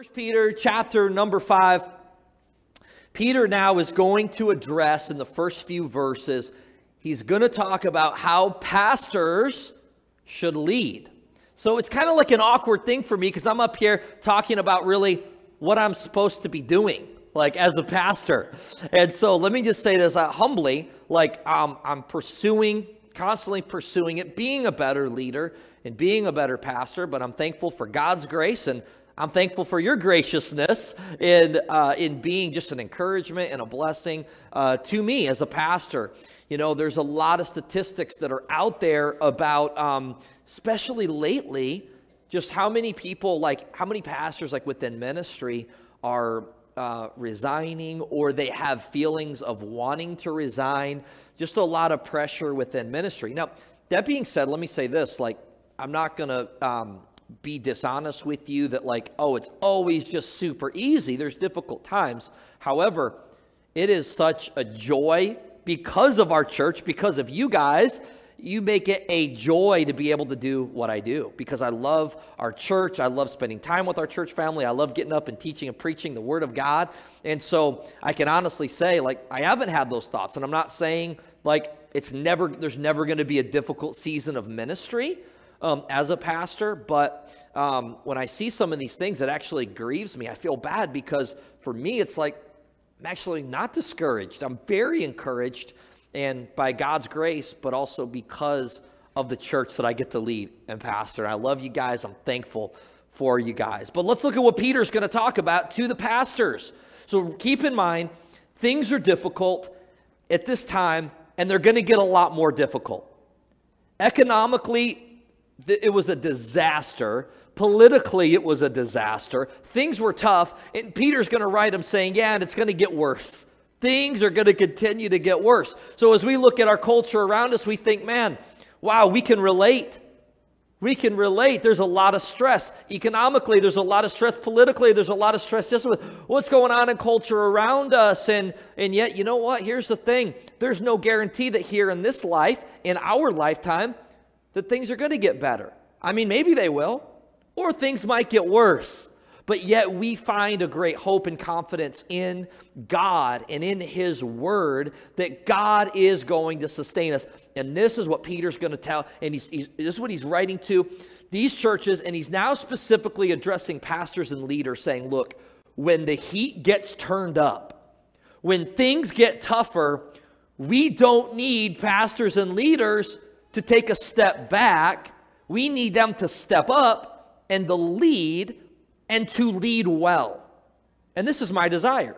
First Peter chapter number 5. Peter now is going to address in the first few verses, he's going to talk about how pastors should lead. So it's kind of like an awkward thing for me because I'm up here talking about really what I'm supposed to be doing, like as a pastor. And so let me just say this uh, humbly, like um, I'm pursuing, constantly pursuing it, being a better leader and being a better pastor, but I'm thankful for God's grace and I'm thankful for your graciousness in, uh, in being just an encouragement and a blessing uh, to me as a pastor. You know, there's a lot of statistics that are out there about, um, especially lately, just how many people, like how many pastors, like within ministry, are uh, resigning or they have feelings of wanting to resign. Just a lot of pressure within ministry. Now, that being said, let me say this: like, I'm not to um, be dishonest with you that, like, oh, it's always just super easy. There's difficult times. However, it is such a joy because of our church, because of you guys. You make it a joy to be able to do what I do because I love our church. I love spending time with our church family. I love getting up and teaching and preaching the Word of God. And so I can honestly say, like, I haven't had those thoughts. And I'm not saying, like, it's never, there's never going to be a difficult season of ministry um, as a pastor, but um, when I see some of these things, it actually grieves me. I feel bad because for me, it's like I'm actually not discouraged. I'm very encouraged, and by God's grace, but also because of the church that I get to lead and pastor. I love you guys. I'm thankful for you guys. But let's look at what Peter's going to talk about to the pastors. So keep in mind, things are difficult at this time, and they're going to get a lot more difficult. Economically, it was a disaster. Politically, it was a disaster. Things were tough. And Peter's going to write him saying, Yeah, and it's going to get worse. Things are going to continue to get worse. So as we look at our culture around us, we think, Man, wow, we can relate. We can relate. There's a lot of stress. Economically, there's a lot of stress. Politically, there's a lot of stress just with what's going on in culture around us. And, and yet, you know what? Here's the thing there's no guarantee that here in this life, in our lifetime, that things are going to get better. I mean, maybe they will, or things might get worse. But yet we find a great hope and confidence in God and in His Word that God is going to sustain us. And this is what Peter's going to tell, and he's, he's, this is what he's writing to these churches, and he's now specifically addressing pastors and leaders, saying, Look, when the heat gets turned up, when things get tougher, we don't need pastors and leaders to take a step back. We need them to step up and to lead and to lead well. And this is my desire.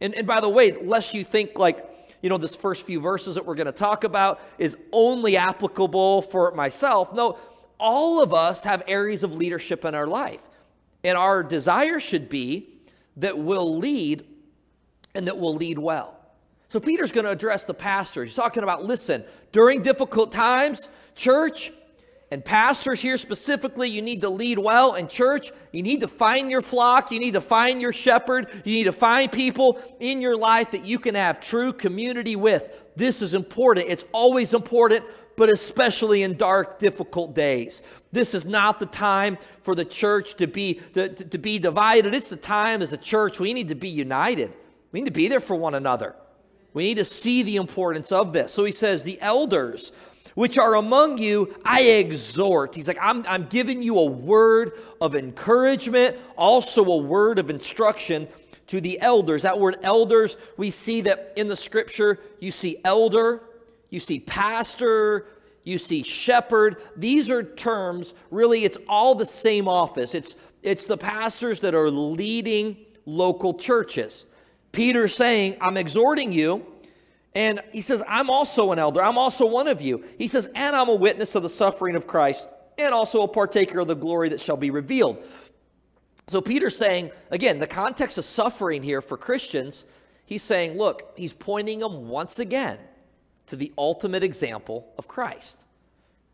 And, and by the way, lest you think like, you know, this first few verses that we're going to talk about is only applicable for myself. No, all of us have areas of leadership in our life. And our desire should be that we'll lead and that we'll lead well. So Peter's going to address the pastors. He's talking about listen, during difficult times, church, and pastors here specifically, you need to lead well. And church, you need to find your flock. You need to find your shepherd. You need to find people in your life that you can have true community with. This is important. It's always important, but especially in dark, difficult days. This is not the time for the church to be, to, to, to be divided. It's the time as a church we need to be united. We need to be there for one another. We need to see the importance of this. So he says, The elders which are among you, I exhort. He's like, I'm, I'm giving you a word of encouragement, also a word of instruction to the elders. That word elders, we see that in the scripture, you see elder, you see pastor, you see shepherd. These are terms, really, it's all the same office. It's, it's the pastors that are leading local churches. Peter's saying, I'm exhorting you. And he says, I'm also an elder. I'm also one of you. He says, and I'm a witness of the suffering of Christ and also a partaker of the glory that shall be revealed. So Peter's saying, again, the context of suffering here for Christians, he's saying, look, he's pointing them once again to the ultimate example of Christ.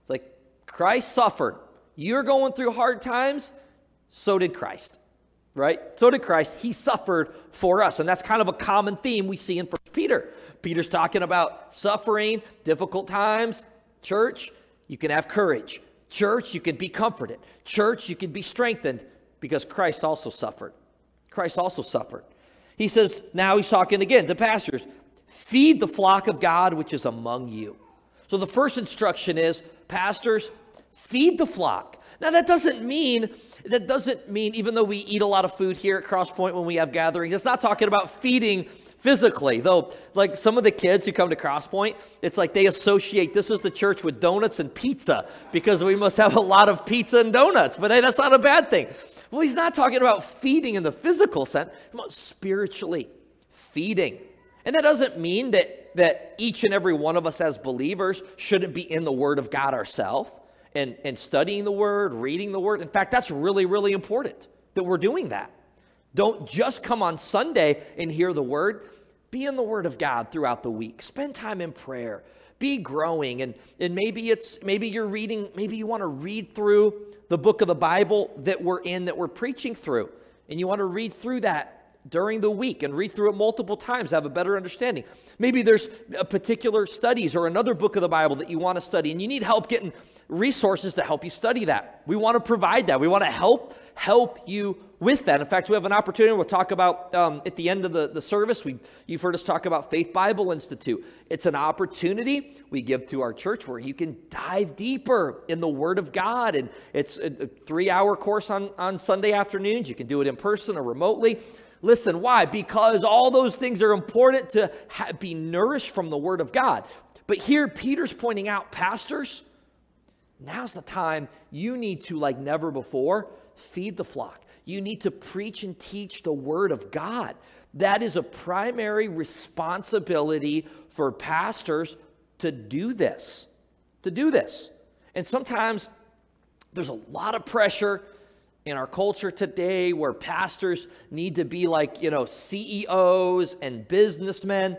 It's like Christ suffered. You're going through hard times, so did Christ right? So did Christ. He suffered for us. And that's kind of a common theme we see in First Peter. Peter's talking about suffering, difficult times. Church, you can have courage. Church, you can be comforted. Church, you can be strengthened. because Christ also suffered. Christ also suffered. He says, now he's talking again to pastors feed the flock of God which is among you. So the first instruction is, pastors, feed the flock. Now that doesn't mean that doesn't mean even though we eat a lot of food here at Crosspoint when we have gatherings, it's not talking about feeding physically. Though like some of the kids who come to Crosspoint, it's like they associate this is the church with donuts and pizza because we must have a lot of pizza and donuts. But hey, that's not a bad thing. Well, he's not talking about feeding in the physical sense, about spiritually feeding. And that doesn't mean that, that each and every one of us as believers shouldn't be in the Word of God ourselves and, and studying the Word, reading the Word. In fact, that's really, really important that we're doing that. Don't just come on Sunday and hear the Word. Be in the Word of God throughout the week. Spend time in prayer. Be growing. And, and maybe it's maybe you're reading, maybe you want to read through the book of the Bible that we're in, that we're preaching through. And you want to read through that during the week and read through it multiple times, have a better understanding. Maybe there's a particular studies or another book of the Bible that you want to study and you need help getting resources to help you study that. We want to provide that. We want to help help you with that. In fact, we have an opportunity. We'll talk about um, at the end of the, the service. We, you've heard us talk about Faith Bible Institute. It's an opportunity we give to our church where you can dive deeper in the Word of God. And it's a, a three hour course on, on Sunday afternoons. You can do it in person or remotely. Listen, why? Because all those things are important to ha- be nourished from the Word of God. But here, Peter's pointing out, pastors, now's the time you need to, like never before, feed the flock. You need to preach and teach the Word of God. That is a primary responsibility for pastors to do this. To do this. And sometimes there's a lot of pressure in our culture today where pastors need to be like, you know, CEOs and businessmen.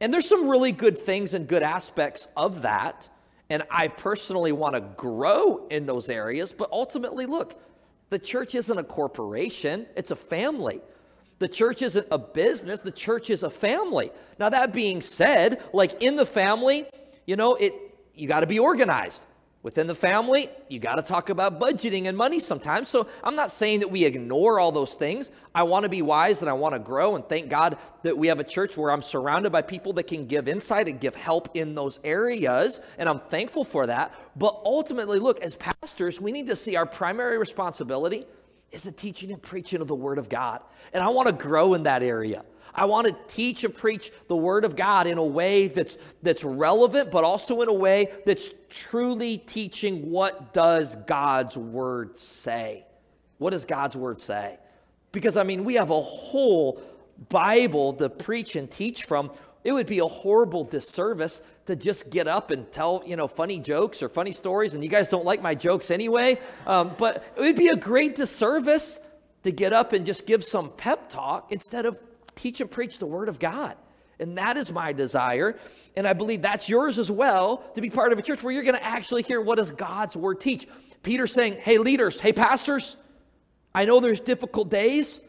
And there's some really good things and good aspects of that. And I personally want to grow in those areas. But ultimately, look, the church isn't a corporation, it's a family. The church isn't a business, the church is a family. Now, that being said, like in the family, you know, it you got to be organized. Within the family, you got to talk about budgeting and money sometimes. So I'm not saying that we ignore all those things. I want to be wise and I want to grow. And thank God that we have a church where I'm surrounded by people that can give insight and give help in those areas. And I'm thankful for that. But ultimately, look, as pastors, we need to see our primary responsibility is the teaching and preaching of the Word of God. And I want to grow in that area. I want to teach and preach the Word of God in a way that's, that's relevant, but also in a way that's truly teaching what does God's Word say. What does God's Word say? Because, I mean, we have a whole Bible to preach and teach from. It would be a horrible disservice to just get up and tell, you know, funny jokes or funny stories, and you guys don't like my jokes anyway. Um, but it would be a great disservice to get up and just give some pep talk instead of teach and preach the Word of God. And that is my desire. And I believe that's yours as well to be part of a church where you're going to actually hear what does God's word teach. Peter saying, hey, leaders, hey, pastors, I know there's difficult days.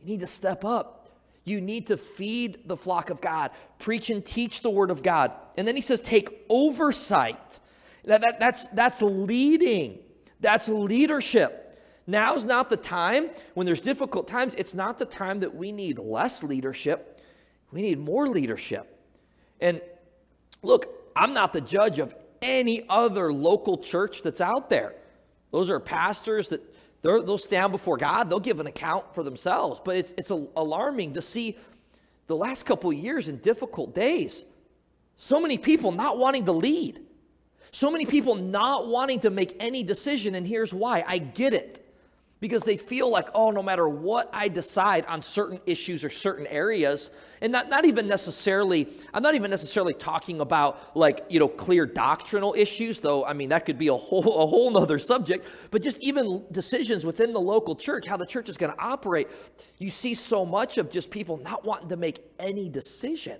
You need to step up. You need to feed the flock of God, preach and teach the word of God. And then he says, take oversight. That, that, that's, that's leading, that's leadership. Now's not the time when there's difficult times. It's not the time that we need less leadership. We need more leadership. And look, I'm not the judge of any other local church that's out there. Those are pastors that they'll stand before God, they'll give an account for themselves. But it's, it's alarming to see the last couple years in difficult days, so many people not wanting to lead, so many people not wanting to make any decision. And here's why I get it because they feel like, oh, no matter what I decide on certain issues or certain areas, and not, not even necessarily, I'm not even necessarily talking about like, you know, clear doctrinal issues, though, I mean, that could be a whole, a whole nother subject, but just even decisions within the local church, how the church is going to operate. You see so much of just people not wanting to make any decision.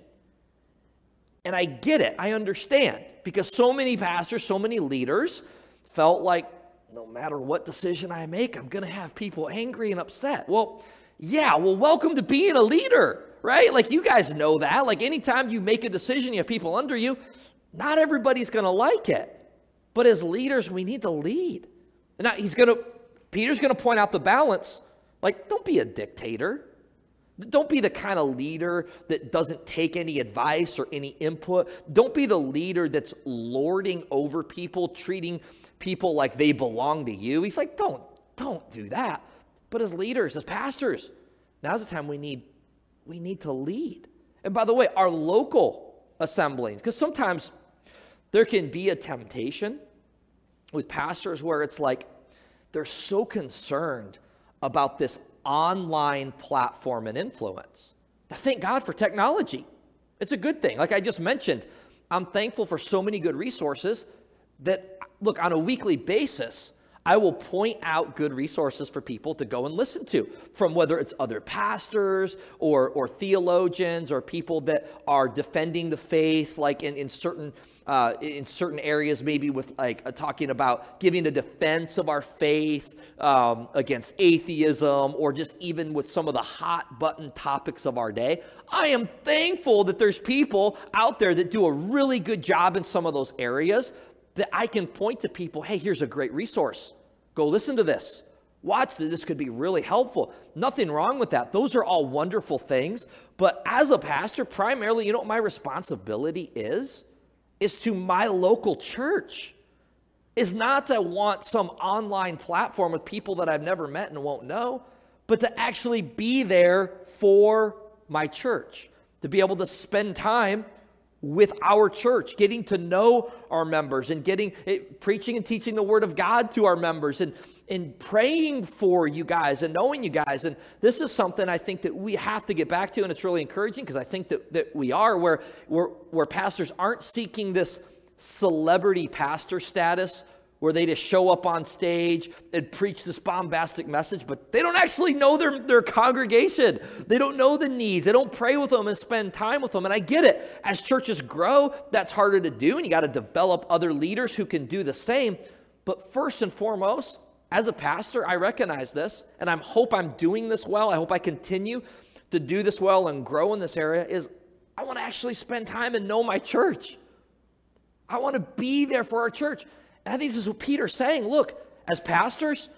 And I get it, I understand, because so many pastors, so many leaders felt like, no matter what decision I make, I'm going to have people angry and upset. Well, yeah, well, welcome to being a leader, right? Like you guys know that. Like anytime you make a decision, you have people under you, not everybody's going to like it. But as leaders, we need to lead. Now, he's going to, Peter's going to point out the balance Like, don't be a dictator. Don't be the kind of leader that doesn't take any advice or any input. Don't be the leader that's lording over people, treating people like they belong to you. He's like, don't, don't do that. But as leaders, as pastors, now's the time we need, we need to lead. And by the way, our local assemblies, because sometimes there can be a temptation with pastors where it's like they're so concerned about this online platform and influence. Now, thank God for technology. It's a good thing. Like I just mentioned, I'm thankful for so many good resources that, look, on a weekly basis, I will point out good resources for people to go and listen to, from whether it's other pastors or, or theologians or people that are defending the faith, like in, in certain uh, in certain areas, maybe with like uh, talking about giving a defense of our faith um, against atheism, or just even with some of the hot button topics of our day. I am thankful that there's people out there that do a really good job in some of those areas that I can point to people, hey, here's a great resource. Go listen to this. Watch that this could be really helpful. Nothing wrong with that. Those are all wonderful things. But as a pastor, primarily, you know what my responsibility is? Is to my local church. Is not to want some online platform with people that I've never met and won't know, but to actually be there for my church, to be able to spend time with our church, getting to know our members and getting it, eh, preaching and teaching the word of God to our members and, and praying for you guys and knowing you guys. And this is something I think that we have to get back to, and it's really encouraging because I think that, that we are where, where, where pastors aren't seeking this celebrity pastor status where they just show up on stage and preach this bombastic message, but they don't actually know their, their congregation. They don't know the needs. They don't pray with them and spend time with them. And I get it. As churches grow, that's harder to do, and you got to develop other leaders who can do the same. But first and foremost, as a pastor, I recognize this, and I hope I'm doing this well. I hope I continue to do this well and grow in this area. Is I want to actually spend time and know my church. I want to be there for our church. And I think this is what Peter's saying. Look, as pastors,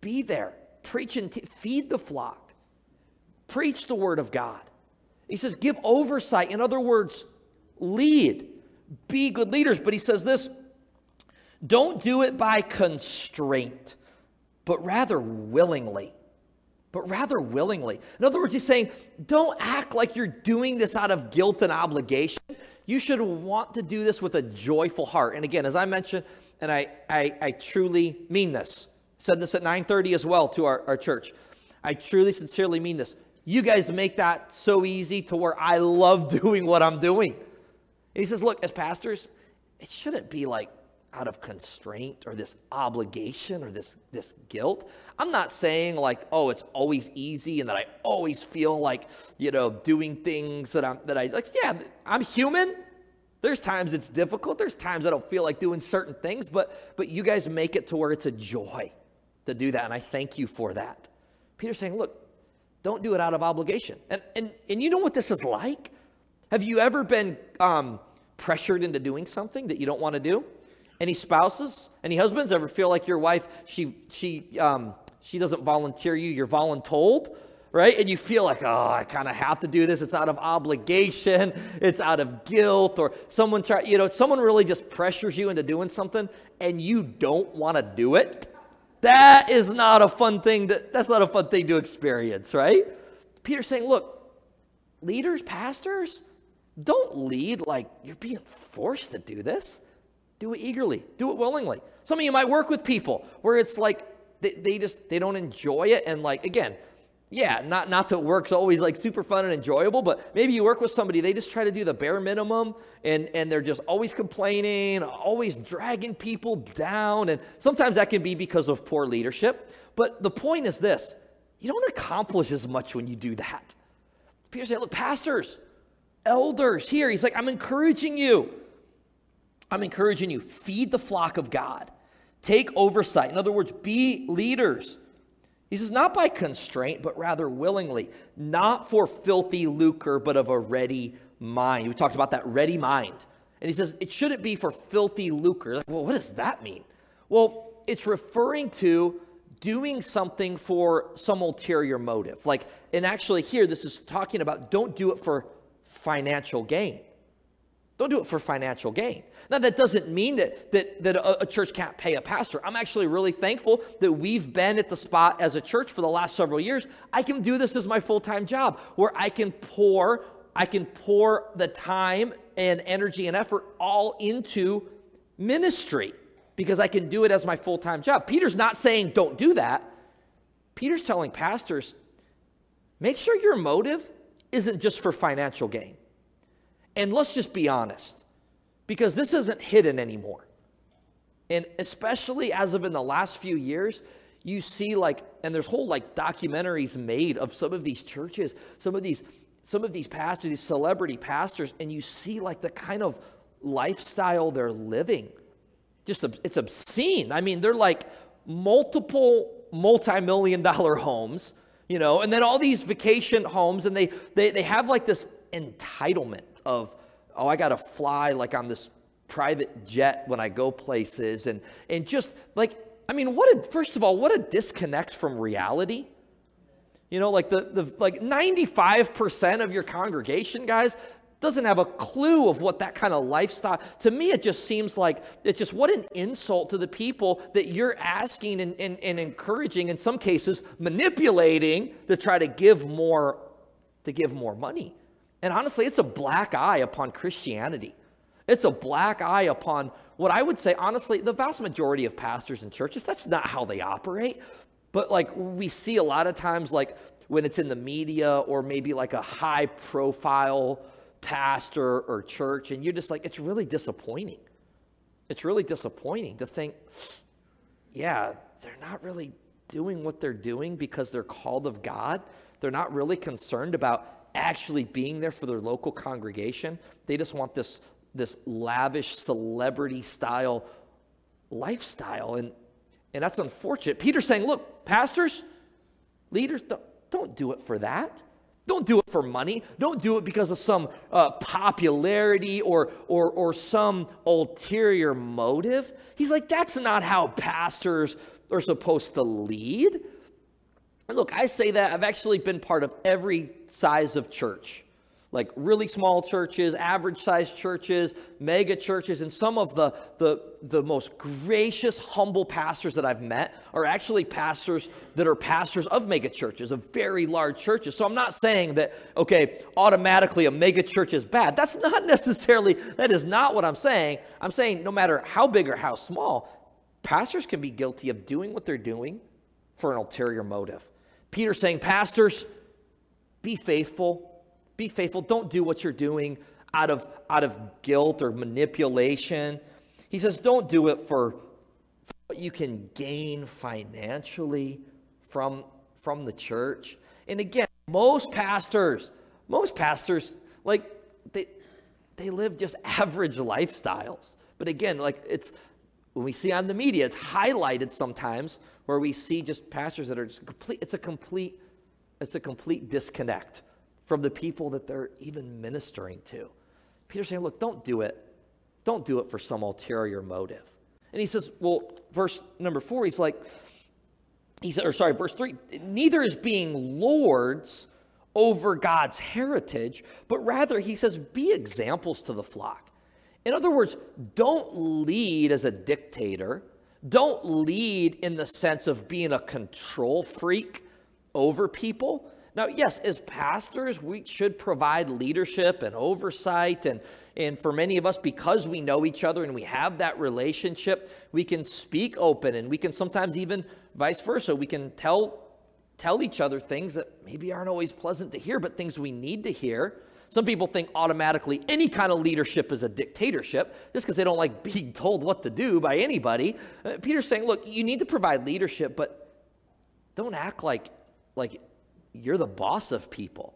be there, preach and t- feed the flock, preach the word of God. He says, give oversight. In other words, lead, be good leaders. But he says this don't do it by constraint, but rather willingly. But rather willingly. In other words, he's saying, don't act like you're doing this out of guilt and obligation you should want to do this with a joyful heart. And again, as I mentioned, and I, I, I truly mean this, said this at 9.30 as well to our, our church. I truly, sincerely mean this. You guys make that so easy to where I love doing what I'm doing. And he says, look, as pastors, it shouldn't be like out of constraint or this obligation or this, this guilt. I'm not saying like, oh, it's always easy and that I always feel like, you know, doing things that I'm that I like, yeah, I'm human. There's times it's difficult. There's times I don't feel like doing certain things, but but you guys make it to where it's a joy to do that. And I thank you for that. Peter's saying, look, don't do it out of obligation. And and and you know what this is like? Have you ever been um, pressured into doing something that you don't want to do? Any spouses, any husbands ever feel like your wife, she, she, um, she doesn't volunteer you, you're voluntold, right? And you feel like, oh, I kind of have to do this. It's out of obligation, it's out of guilt, or someone try, you know, someone really just pressures you into doing something and you don't want to do it. That is not a fun thing to, that's not a fun thing to experience, right? Peter's saying, look, leaders, pastors, don't lead like you're being forced to do this. Do it eagerly, do it willingly. Some of you might work with people where it's like they, they just they don't enjoy it and like again, yeah, not not that work's always like super fun and enjoyable, but maybe you work with somebody, they just try to do the bare minimum and and they're just always complaining, always dragging people down. And sometimes that can be because of poor leadership. But the point is this you don't accomplish as much when you do that. Peter said, Look, pastors, elders here, he's like, I'm encouraging you. I'm encouraging you feed the flock of God, take oversight. In other words, be leaders. He says, not by constraint, but rather willingly, not for filthy lucre, but of a ready mind. We talked about that ready mind. And he says, it shouldn't be for filthy lucre. Like, well, what does that mean? Well, it's referring to doing something for some ulterior motive. Like, and actually, here, this is talking about don't do it for financial gain. Don't do it for financial gain. Now, that doesn't mean that, that, that a, a, church can't pay a pastor. I'm actually really thankful that we've been at the spot as a church for the last several years. I can do this as my full time job where I can pour, I can pour the time and energy and effort all into ministry because I can do it as my full time job. Peter's not saying don't do that. Peter's telling pastors, make sure your motive isn't just for financial gain. And let's just be honest, because this isn't hidden anymore. And especially as of in the last few years, you see like, and there's whole like documentaries made of some of these churches, some of these, some of these pastors, these celebrity pastors, and you see like the kind of lifestyle they're living. Just it's obscene. I mean, they're like multiple multi-million dollar homes, you know, and then all these vacation homes, and they they, they have like this entitlement of, oh, I got to fly like on this private jet when I go places. And, and just like, I mean, what a, first of all, what a disconnect from reality. You know, like the, the like 95% of your congregation, guys, doesn't have a clue of what that kind of lifestyle. To me, it just seems like it's just what an insult to the people that you're asking and, and, and encouraging, in some cases, manipulating to try to give more to give more money. And honestly, it's a black eye upon Christianity. It's a black eye upon what I would say, honestly, the vast majority of pastors and churches, that's not how they operate. But like we see a lot of times, like when it's in the media or maybe like a high profile pastor or church, and you're just like, it's really disappointing. It's really disappointing to think, yeah, they're not really doing what they're doing because they're called of God. They're not really concerned about actually being there for their local congregation. They just want this, this lavish celebrity style lifestyle. And, and that's unfortunate. Peter's saying, look, pastors, leaders, don't, don't do it for that. Don't do it for money. Don't do it because of some uh, popularity or, or, or some ulterior motive. He's like, that's not how pastors are supposed to lead. Look, I say that I've actually been part of every size of church like really small churches, average sized churches, mega churches, and some of the, the, the most gracious, humble pastors that I've met are actually pastors that are pastors of mega churches, of very large churches. So I'm not saying that, okay, automatically a mega church is bad. That's not necessarily, that is not what I'm saying. I'm saying no matter how big or how small, pastors can be guilty of doing what they're doing for an ulterior motive. Peter's saying, Pastors, be faithful. Be faithful. Don't do what you're doing out of, out of guilt or manipulation. He says, Don't do it for, for what you can gain financially from, from the church. And again, most pastors, most pastors, like, they, they live just average lifestyles. But again, like, it's when we see on the media, it's highlighted sometimes where we see just pastors that are just complete, it's a complete, it's a complete disconnect from the people that they're even ministering to. Peter's saying, look, don't do it. Don't do it for some ulterior motive. And he says, well, verse number four, he's like, he said, or sorry, verse three, neither is being lords over God's heritage, but rather he says, be examples to the flock. In other words, don't lead as a dictator don't lead in the sense of being a control freak over people. Now, yes, as pastors, we should provide leadership and oversight. And, and for many of us, because we know each other and we have that relationship, we can speak open and we can sometimes even vice versa. We can tell, tell each other things that maybe aren't always pleasant to hear, but things we need to hear. Some people think automatically any kind of leadership is a dictatorship just because they don't like being told what to do by anybody. Uh, Peter's saying, look, you need to provide leadership, but don't act like, like you're the boss of people.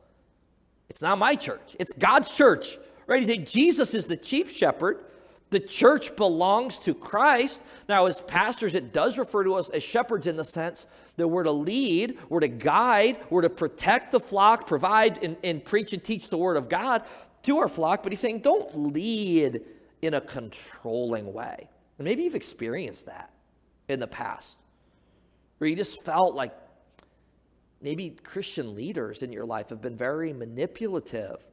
It's not my church, it's God's church. Right? He said Jesus is the chief shepherd. The church belongs to Christ. Now, as pastors, it does refer to us as shepherds in the sense that we're to lead, we're to guide, we're to protect the flock, provide and, and preach and teach the word of God to our flock. But he's saying, don't lead in a controlling way. And maybe you've experienced that in the past. where you just felt like maybe Christian leaders in your life have been very manipulative,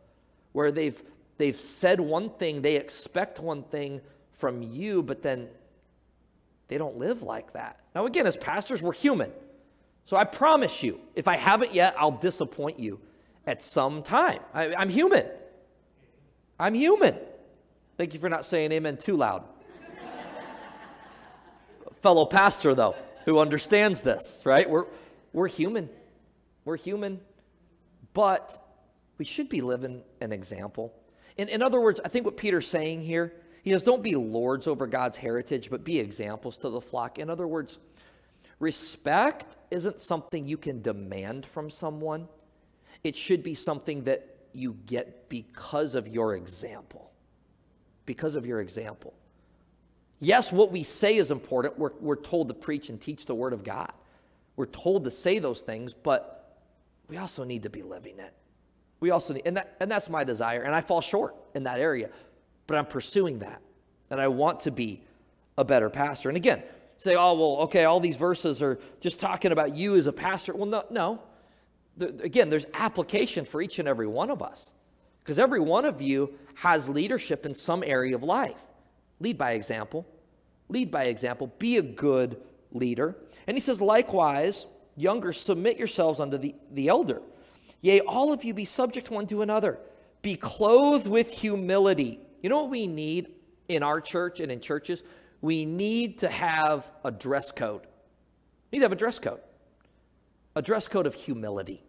where they've they've said one thing, they expect one thing from you, but then they don't live like that. Now, again, as pastors, we're human. So I promise you, if I haven't yet, I'll disappoint you at some time. I, am human. I'm human. Thank you for not saying amen too loud. Fellow pastor, though, who understands this, right? We're, we're human. We're human. But we should be living an example. In, in other words, I think what Peter's saying here, he says, don't be lords over God's heritage, but be examples to the flock. In other words, respect isn't something you can demand from someone, it should be something that you get because of your example. Because of your example. Yes, what we say is important. We're, we're told to preach and teach the Word of God. We're told to say those things, but we also need to be living it. We also need, and, that, and that's my desire. And I fall short in that area, but I'm pursuing that. And I want to be a better pastor. And again, say, oh, well, okay, all these verses are just talking about you as a pastor. Well, no, no. The, again, there's application for each and every one of us because every one of you has leadership in some area of life. Lead by example. Lead by example. Be a good leader. And he says, likewise, younger, submit yourselves unto the, the elder. Yea, all of you be subject one to another. Be clothed with humility. You know what we need in our church and in churches? We need to have a dress code. We need to have a dress code. A dress code of humility.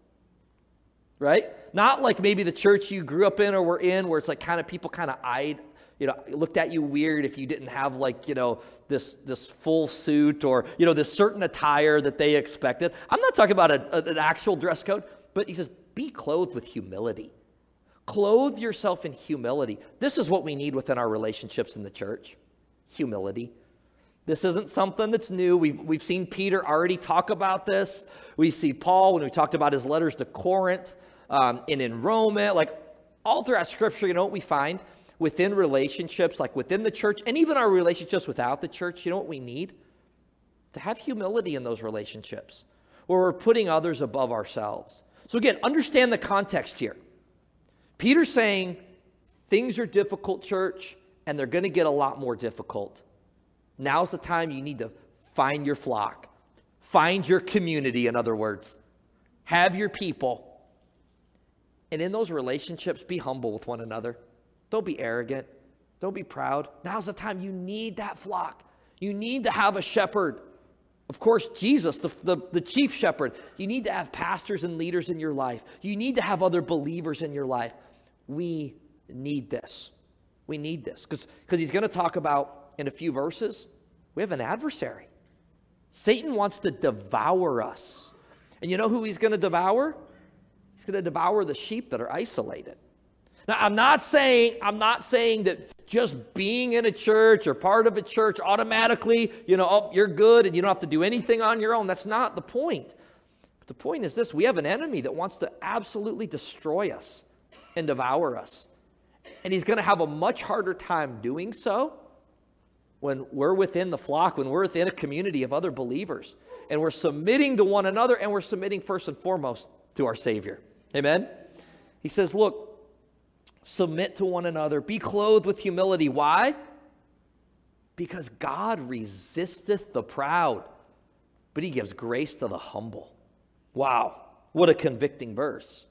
Right? Not like maybe the church you grew up in or were in where it's like kind of people kind of eyed you know looked at you weird if you didn't have like you know this this full suit or you know this certain attire that they expected i'm not talking about a, a, an actual dress code but he says be clothed with humility. Clothe yourself in humility. This is what we need within our relationships in the church humility. This isn't something that's new. We've, we've seen Peter already talk about this. We see Paul when we talked about his letters to Corinth um, and in Rome. Like all throughout Scripture, you know what we find? Within relationships, like within the church, and even our relationships without the church, you know what we need? To have humility in those relationships where we're putting others above ourselves. So, again, understand the context here. Peter's saying things are difficult, church, and they're going to get a lot more difficult. Now's the time you need to find your flock, find your community, in other words, have your people. And in those relationships, be humble with one another. Don't be arrogant. Don't be proud. Now's the time you need that flock. You need to have a shepherd of course, Jesus, the, the, the, chief shepherd. You need to have pastors and leaders in your life. You need to have other believers in your life. We need this. We need this. Because he's going to talk about in a few verses, we have an adversary. Satan wants to devour us. And you know who he's going to devour? He's going to devour the sheep that are isolated. Now, I'm not saying, I'm not saying that just being in a church or part of a church automatically, you know, oh, you're good and you don't have to do anything on your own. That's not the point. But the point is this we have an enemy that wants to absolutely destroy us and devour us. And he's going to have a much harder time doing so when we're within the flock, when we're within a community of other believers, and we're submitting to one another, and we're submitting first and foremost to our Savior. Amen? He says, Look, submit to one another, be clothed with humility. Why? Because God resisteth the proud, but he gives grace to the humble. Wow, what a convicting verse.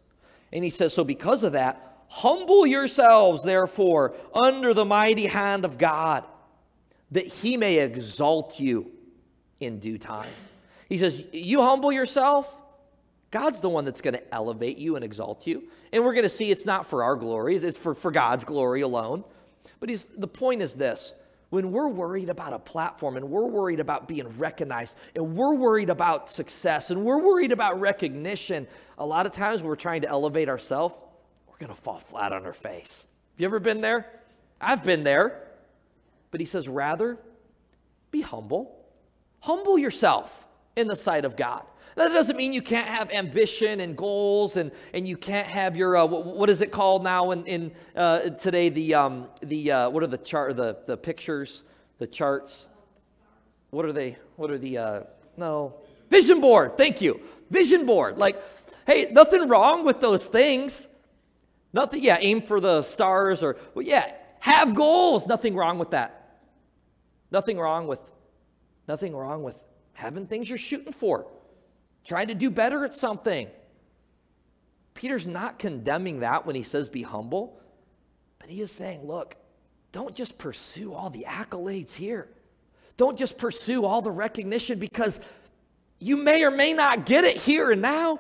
And he says, So because of that, humble yourselves, therefore, under the mighty hand of God, that he may exalt you in due time. He says, You humble yourself, God's the one that's going to elevate you and exalt you. And we're going to see it's not for our glory, it's for, for God's glory alone. But he's, the point is this when we're worried about a platform and we're worried about being recognized and we're worried about success and we're worried about recognition, a lot of times we're trying to elevate ourselves, going to fall flat on her face. Have you ever been there? I've been there. But he says, rather, be humble. Humble yourself in the sight of God. That doesn't mean you can't have ambition and goals and, and you can't have your, uh, what, what is it called now in, in uh, today, the, um, the uh, what are the chart, the, the pictures, the charts? What are they, what are the, uh, no, Vision board, thank you. Vision board. Like, hey, nothing wrong with those things. Nothing, yeah, aim for the stars or, well, yeah, have goals. Nothing wrong with that. Nothing wrong with, nothing wrong with having things you're shooting for, trying to do better at something. Peter's not condemning that when he says be humble, but he is saying, look, don't just pursue all the accolades here. Don't just pursue all the recognition because you may or may not get it here and now.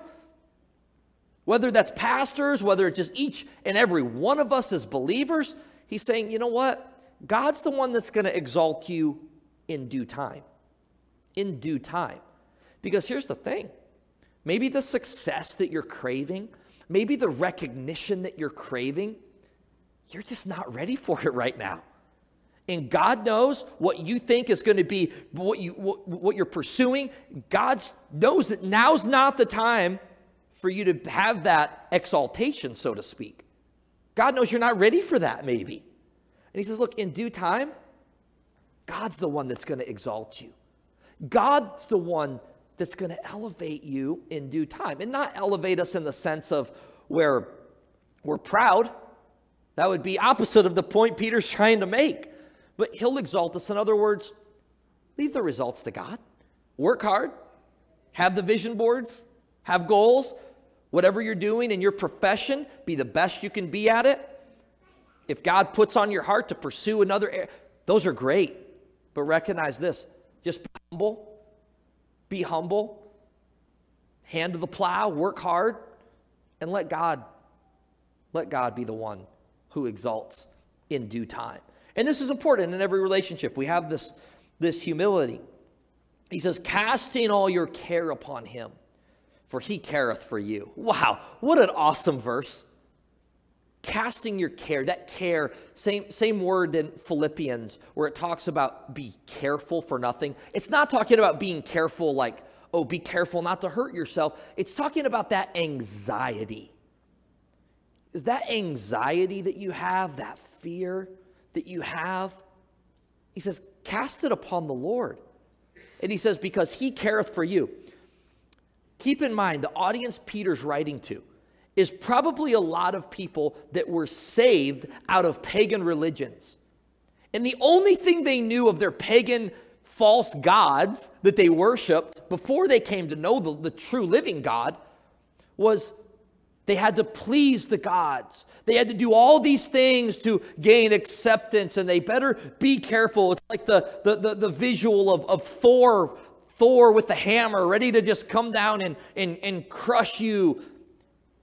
Whether that's pastors, whether it's just each and every one of us as believers, he's saying, you know what? God's the one that's going to exalt you in due time. In due time. Because here's the thing maybe the success that you're craving, maybe the recognition that you're craving, you're just not ready for it right now. And God knows what you think is going to be what you what, what you're pursuing. God knows that now's not the time for you to have that exaltation, so to speak. God knows you're not ready for that, maybe. And He says, Look, in due time, God's the one that's going to exalt you. God's the one that's going to elevate you in due time. And not elevate us in the sense of where we're proud. That would be opposite of the point Peter's trying to make. But he'll exalt us. In other words, leave the results to God. Work hard, have the vision boards, have goals, Whatever you're doing in your profession, be the best you can be at it. If God puts on your heart to pursue another area, those are great. But recognize this just be humble. Be humble. Hand to the plow, work hard, and let God let God be the one who exalts in due time. And this is important in every relationship. We have this, this humility. He says, casting all your care upon him for he careth for you. Wow, what an awesome verse. Casting your care, that care, same, same word in Philippians where it talks about be careful for nothing. It's not talking about being careful like, oh, be careful not to hurt yourself. It's talking about that anxiety. Is that anxiety that you have, that fear that you have? He says, cast it upon the Lord. And he says, because he careth for you. Keep in mind, the audience Peter's writing to is probably a lot of people that were saved out of pagan religions. And the only thing they knew of their pagan false gods that they worshiped before they came to know the, the true living God was they had to please the gods. They had to do all these things to gain acceptance, and they better be careful. It's like the, the, the, the visual of, of Thor Thor with the hammer, ready to just come down and, and, and crush you.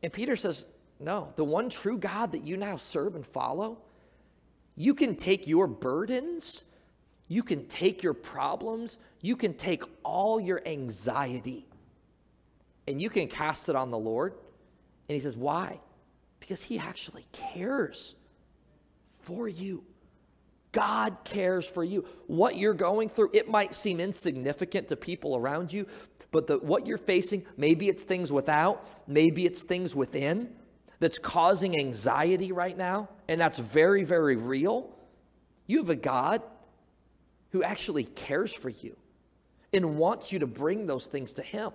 And Peter says, No, the one true God that you now serve and follow, you can take your burdens, you can take your problems, you can take all your anxiety, and you can cast it on the Lord. And he says, Why? Because he actually cares for you. God cares for you. What you're going through, it might seem insignificant to people around you, but the, what you're facing, maybe it's things without, maybe it's things within that's causing anxiety right now, and that's very, very real. You have a God who actually cares for you and wants you to bring those things to Him.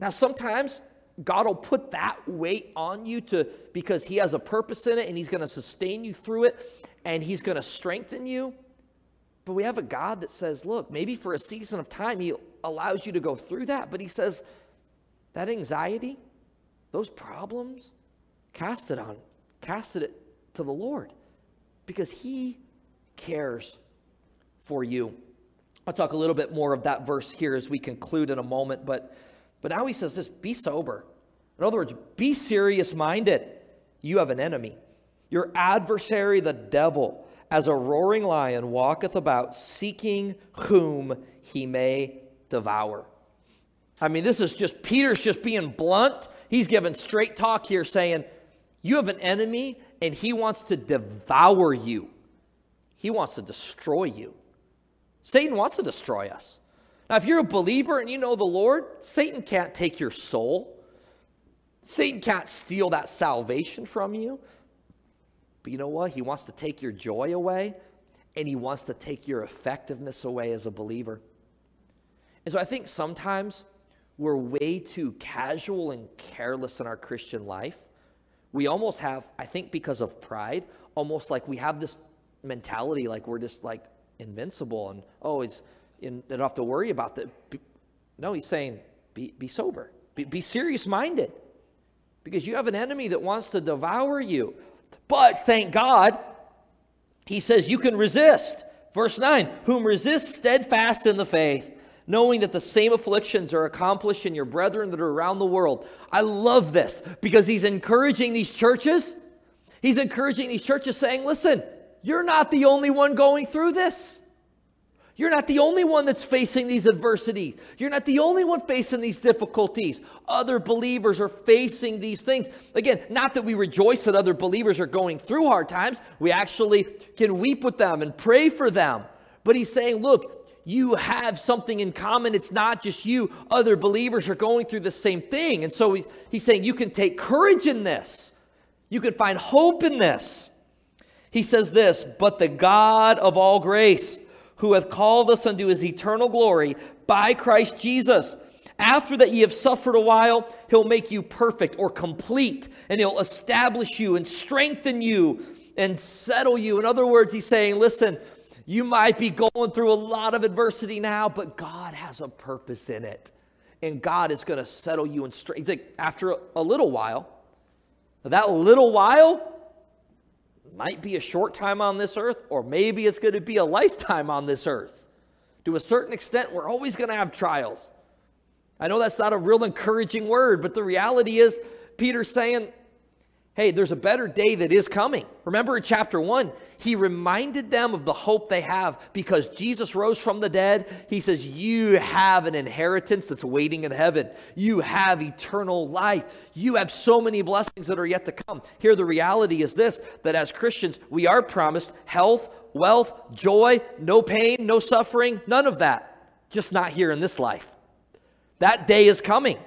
Now, sometimes God will put that weight on you to because he has a purpose in it and he's going to sustain you through it and he's going to strengthen you. But we have a God that says, look, maybe for a season of time he allows you to go through that, but he says that anxiety, those problems, cast it on, cast it to the Lord because he cares for you. I'll talk a little bit more of that verse here as we conclude in a moment, but but now he says this be sober. In other words, be serious minded. You have an enemy. Your adversary, the devil, as a roaring lion, walketh about seeking whom he may devour. I mean, this is just, Peter's just being blunt. He's giving straight talk here, saying, You have an enemy, and he wants to devour you, he wants to destroy you. Satan wants to destroy us. Now, if you're a believer and you know the Lord, Satan can't take your soul. Satan can't steal that salvation from you. But you know what? He wants to take your joy away and he wants to take your effectiveness away as a believer. And so I think sometimes we're way too casual and careless in our Christian life. We almost have, I think, because of pride, almost like we have this mentality like we're just like invincible and oh, it's you don't have to worry about that. No, he's saying be, be sober, be, be serious minded because you have an enemy that wants to devour you. But thank God, he says you can resist. Verse 9, whom resist steadfast in the faith, knowing that the same afflictions are accomplished in your brethren that are around the world. I love this because he's encouraging these churches. He's encouraging these churches saying, listen, you're not the only one going through this. You're not the only one that's facing these adversities. You're not the only one facing these difficulties. Other believers are facing these things. Again, not that we rejoice that other believers are going through hard times. We actually can weep with them and pray for them. But he's saying, look, you have something in common. It's not just you. Other believers are going through the same thing. And so he's, he's saying you can take courage in this, you can find hope in this. He says this, but the God of all grace, who hath called us unto his eternal glory by Christ Jesus. After that ye have suffered a while, he'll make you perfect or complete, and he'll establish you and strengthen you and settle you. In other words, he's saying, listen, you might be going through a lot of adversity now, but God has a purpose in it. And God is going to settle you and strengthen. You like after a little while, that little while might be a short time on this earth, or maybe it's going to be a lifetime on this earth. To a certain extent, we're always going to have trials. I know that's not a real encouraging word, but the reality is, Peter's saying, hey, there's a better day that is coming. Remember in chapter one, he reminded them of the hope they have because Jesus rose from the dead. He says, You have an inheritance that's waiting in heaven. You have eternal life. You have so many blessings that are yet to come. Here, the reality is this that as Christians, we are promised health, wealth, joy, no pain, no suffering, none of that. Just not here in this life. That day is coming.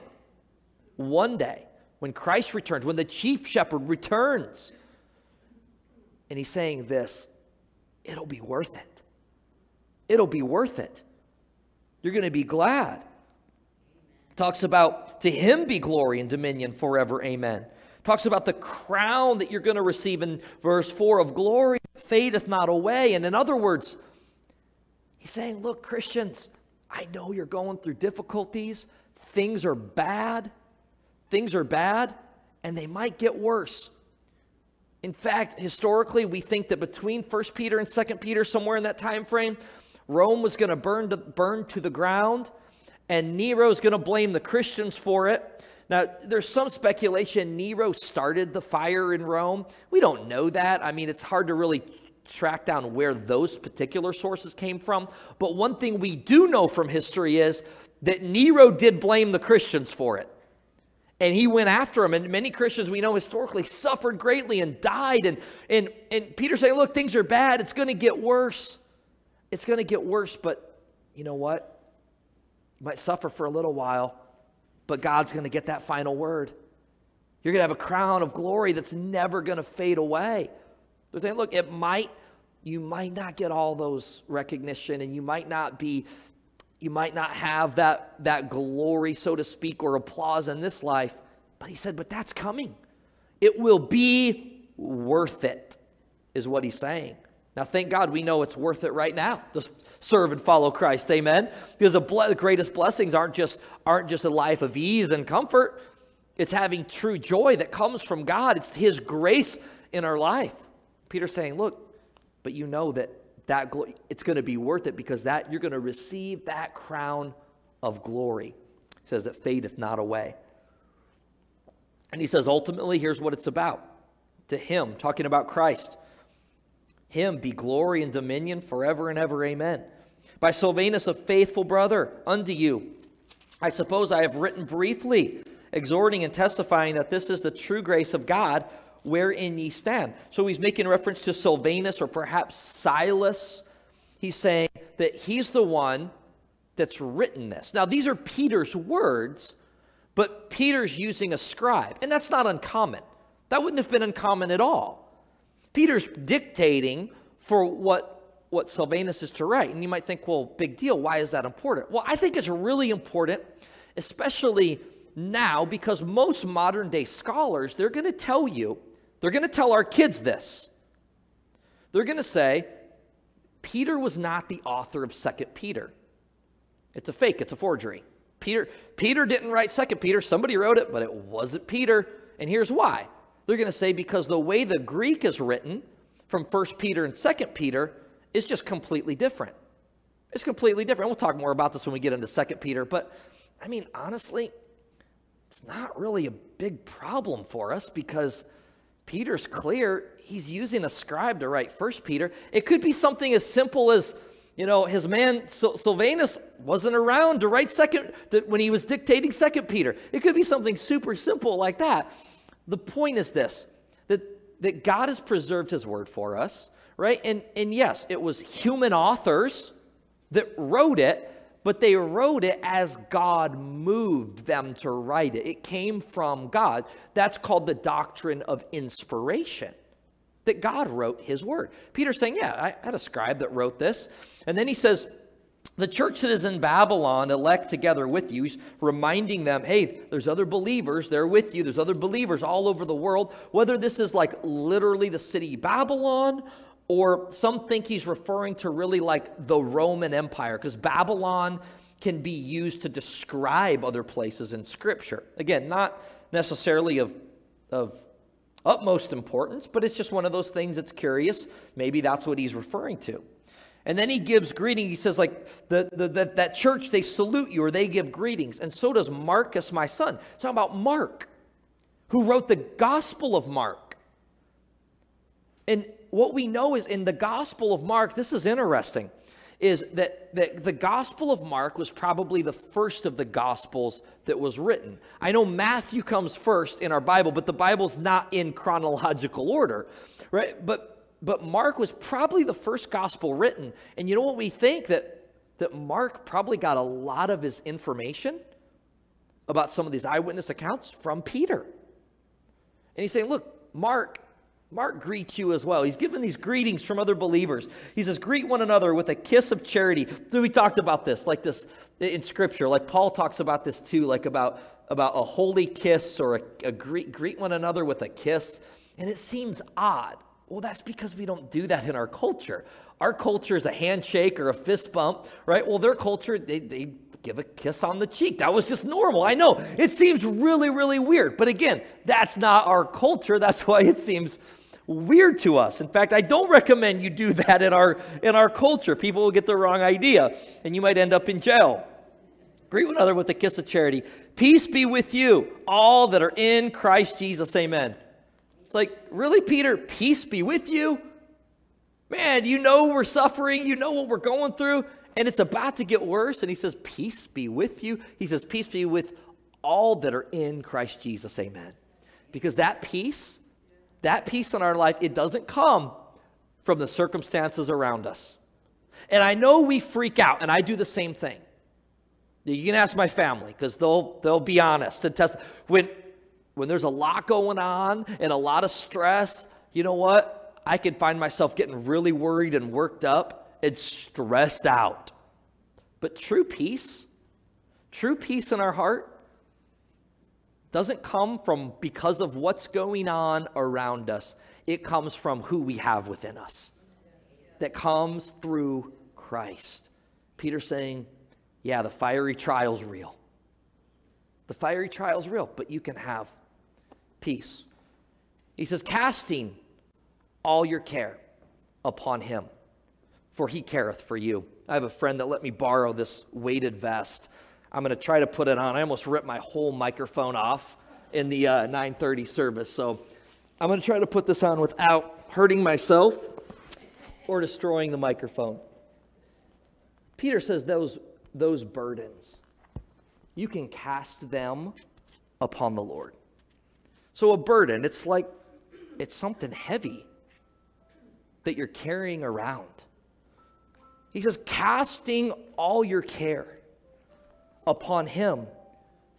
One day when Christ returns, when the chief shepherd returns. And he's saying this it'll be worth it. It'll be worth it. You're going to be glad. Talks about to him be glory and dominion forever. Amen. Talks about the crown that you're going to receive in verse 4 of glory fadeth not away. And in other words, he's saying, Look, Christians, I know you're going through difficulties, things are bad. Things are bad and they might get worse. In fact, historically, we think that between 1 Peter and 2 Peter, somewhere in that time frame, Rome was going to burn to, burn to the ground, and Nero is going to blame the Christians for it. Now, there's some speculation Nero started the fire in Rome. We don't know that. I mean, it's hard to really track down where those particular sources came from. But one thing we do know from history is that Nero did blame the Christians for it and he went after him. And many Christians we know historically suffered greatly and died. And, and, and Peter's saying, Look, things are bad. It's going to get worse. It's going to get worse, but you know what? You might suffer for a little while, but God's going to get that final word. You're going to have a crown of glory that's never going to fade away. They're saying, Look, it might. You might not get all those recognition and you might not be you might not have that, that glory, so to speak, or applause in this life. But he said, but that's coming. It will be worth it, is what he's saying. Now, thank God we know it's worth it right now to serve and follow Christ. Amen. Because the, ble- the greatest blessings aren't just, aren't just a life of ease and comfort, it's having true joy that comes from God. It's His grace in our life. Peter's saying, look, but you know that that it's going to be worth it because that you're going to receive that crown of glory. He says that fadeth not away. And he says ultimately here's what it's about. To him, talking about Christ, him be glory and dominion forever and ever. Amen. By Silvanus, a faithful brother, unto you, I suppose I have written briefly, exhorting and testifying that this is the true grace of God wherein ye stand. So he's making reference to Silvanus or perhaps Silas. He's saying that he's the one that's written this. Now, these are Peter's words, but Peter's using a scribe, and that's not uncommon. That wouldn't have been uncommon at all. Peter's dictating for what, what Silvanus is to write. And you might think, well, big deal. Why is that important? Well, I think it's really important especially now because most modern day scholars, they're going to tell you, they're going to tell our kids this. They're going to say, Peter was not the author of Second Peter. It's a fake, it's a forgery. Peter, Peter didn't write Second Peter. Somebody wrote it, but it wasn't Peter. And here's why. They're going to say because the way the Greek is written from First Peter and Second Peter is just completely different. It's completely different. We'll talk more about this when we get into Second Peter, but I mean, honestly, it's not really a big problem for us because Peter's clear. He's using a scribe to write First Peter. It could be something as simple as, you know, his man Silvanus wasn't around to write second to, when he was dictating Second Peter. It could be something super simple like that. The point is this: that that God has preserved His word for us, right? And and yes, it was human authors that wrote it, but they wrote it as God moved them to write it. It came from God. That's called the doctrine of inspiration. That God wrote his word. Peter's saying, Yeah, I had a scribe that wrote this. And then he says, the church that is in Babylon, elect together with you, he's reminding them, hey, there's other believers, they're with you, there's other believers all over the world. Whether this is like literally the city Babylon or some think he's referring to really like the Roman Empire, because Babylon can be used to describe other places in Scripture. Again, not necessarily of, of utmost importance, but it's just one of those things that's curious. Maybe that's what he's referring to. And then he gives greeting. He says, like, the, the, the, that church, they salute you or they give greetings. And so does Marcus, my son. It's talking about Mark, who wrote the Gospel of Mark. And what we know is in the Gospel of Mark, this is interesting, is that, that the Gospel of Mark was probably the first of the Gospels that was written. I know Matthew comes first in our Bible, but the Bible's not in chronological order, right? But, but Mark was probably the first Gospel written. And you know what we think? That, that Mark probably got a lot of his information about some of these eyewitness accounts from Peter. And he's saying, look, Mark Mark greets you as well. He's given these greetings from other believers. He says, Greet one another with a kiss of charity. So we talked about this, like this in Scripture. Like Paul talks about this too, like about, about a holy kiss or a, a greet, greet one another with a kiss. And it seems odd. Well, that's because we don't do that in our culture. Our culture is a handshake or a fist bump, right? Well, their culture, they, they give a kiss on the cheek. That was just normal. I know it seems really, really weird. But again, that's not our culture. That's why it seems weird to us. In fact, I don't recommend you do that in our in our culture. People will get the wrong idea and you might end up in jail. Greet one another with a kiss of charity. Peace be with you, all that are in Christ Jesus. Amen. It's like, really, Peter? Peace be with you? Man, you know we're suffering, you know what we're going through and it's about to get worse. And he says, Peace be with you. He says, Peace be with all that are in Christ Jesus. Amen. Because that peace, that peace in our life, it doesn't come from the circumstances around us. And I know we freak out, and I do the same thing. You can ask my family because they'll they'll be honest and test when when there's a lot going on and a lot of stress. You know what? I can find myself getting really worried and worked up and stressed out. But true peace, true peace in our heart, doesn't come from because of what's going on around us. It comes from who we have within us. That comes through Christ. Peter saying, yeah, the fiery trial's real. The fiery trial's real, but you can have peace. He says, casting all your care upon him for he careth for you. I have a friend that let me borrow this weighted vest. I'm going to try to put it on. I almost ripped my whole microphone off in the uh, 930 service. So I'm going to try to put this on without hurting myself or destroying the microphone. Peter says those, those burdens, you can cast them upon the Lord. So a burden, it's like it's something heavy that you're carrying around. He says, casting all your care upon him,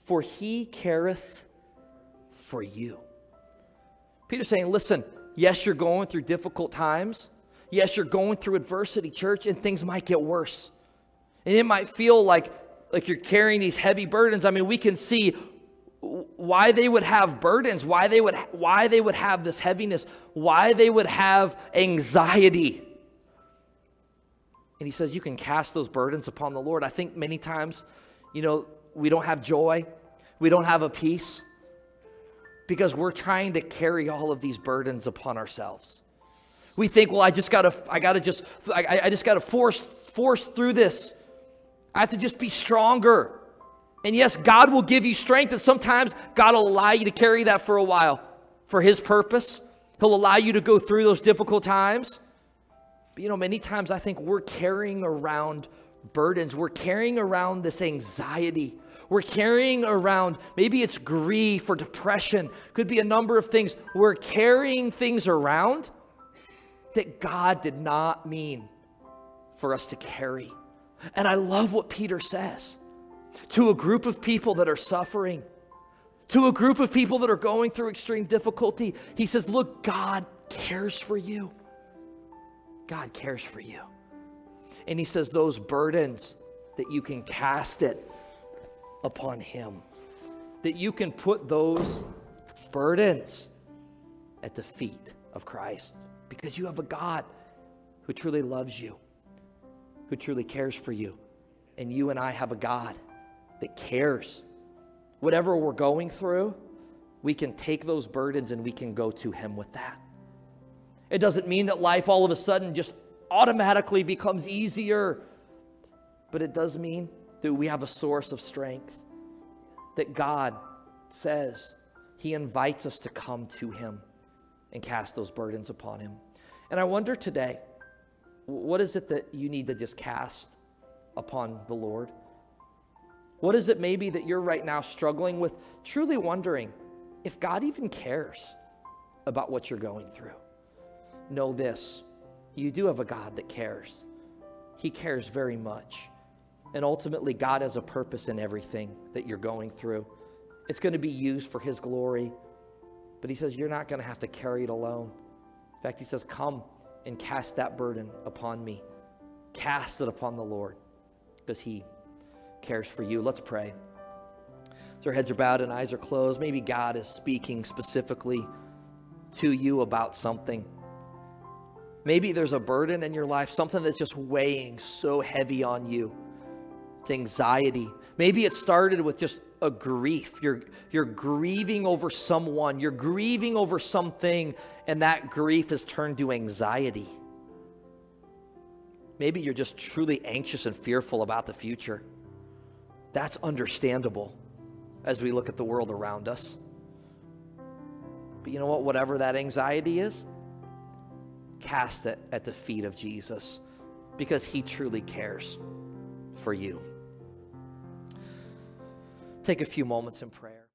for he careth for you. Peter's saying, listen, yes, you're going through difficult times. Yes, you're going through adversity, church, and things might get worse. And it might feel like like you're carrying these heavy burdens, I mean, we can see why they would have burdens, why they would why they would have this heaviness, why they would have anxiety. And he says you can cast those burdens upon the Lord. I think many times, you know, we don't have joy, we don't have a peace because we're trying to carry all of these burdens upon ourselves. We think, well, I just gotta, I gotta just, I, I just gotta force, force through this. I have to just be stronger. And yes, God will give you strength, and sometimes God will allow you to carry that for a while for His purpose. He'll allow you to go through those difficult times. But you know, many times I think we're carrying around burdens, we're carrying around this anxiety. We're carrying around, maybe it's grief or depression, could be a number of things. We're carrying things around that God did not mean for us to carry. And I love what Peter says to a group of people that are suffering, to a group of people that are going through extreme difficulty. He says, Look, God cares for you. God cares for you. And he says, Those burdens that you can cast it upon him, that you can put those burdens at the feet of Christ because you have a God who truly loves you, who truly cares for you. And you and I have a God that cares. Whatever we're going through, we can take those burdens and we can go to Him with that. It doesn't mean that life all of a sudden just automatically becomes easier, but it does mean that we have a source of strength, that God says He invites us to come to Him and cast those burdens upon Him. And I wonder today, what is it that you need to just cast upon the Lord? What is it maybe that you're right now struggling with, truly wondering if God even cares about what you're going through? Know this you do have a God that cares. He cares very much. And ultimately, God has a purpose in everything that you're going through. It's going to be used for His glory. But He says, You're not going to have to carry it alone. In fact, He says, Come and cast that burden upon me. Cast it upon the Lord because He cares for you. Let's pray. As our heads are bowed and eyes are closed, maybe God is speaking specifically to you about something. Maybe there's a burden in your life, something that's just weighing so heavy on you. It's anxiety. Maybe it started with just a grief. You're, you're grieving over someone, you're grieving over something, and that grief has turned to anxiety. Maybe you're just truly anxious and fearful about the future. That's understandable as we look at the world around us. But you know what? Whatever that anxiety is, cast it at the feet of Jesus because he truly cares for you. Take a few moments in prayer.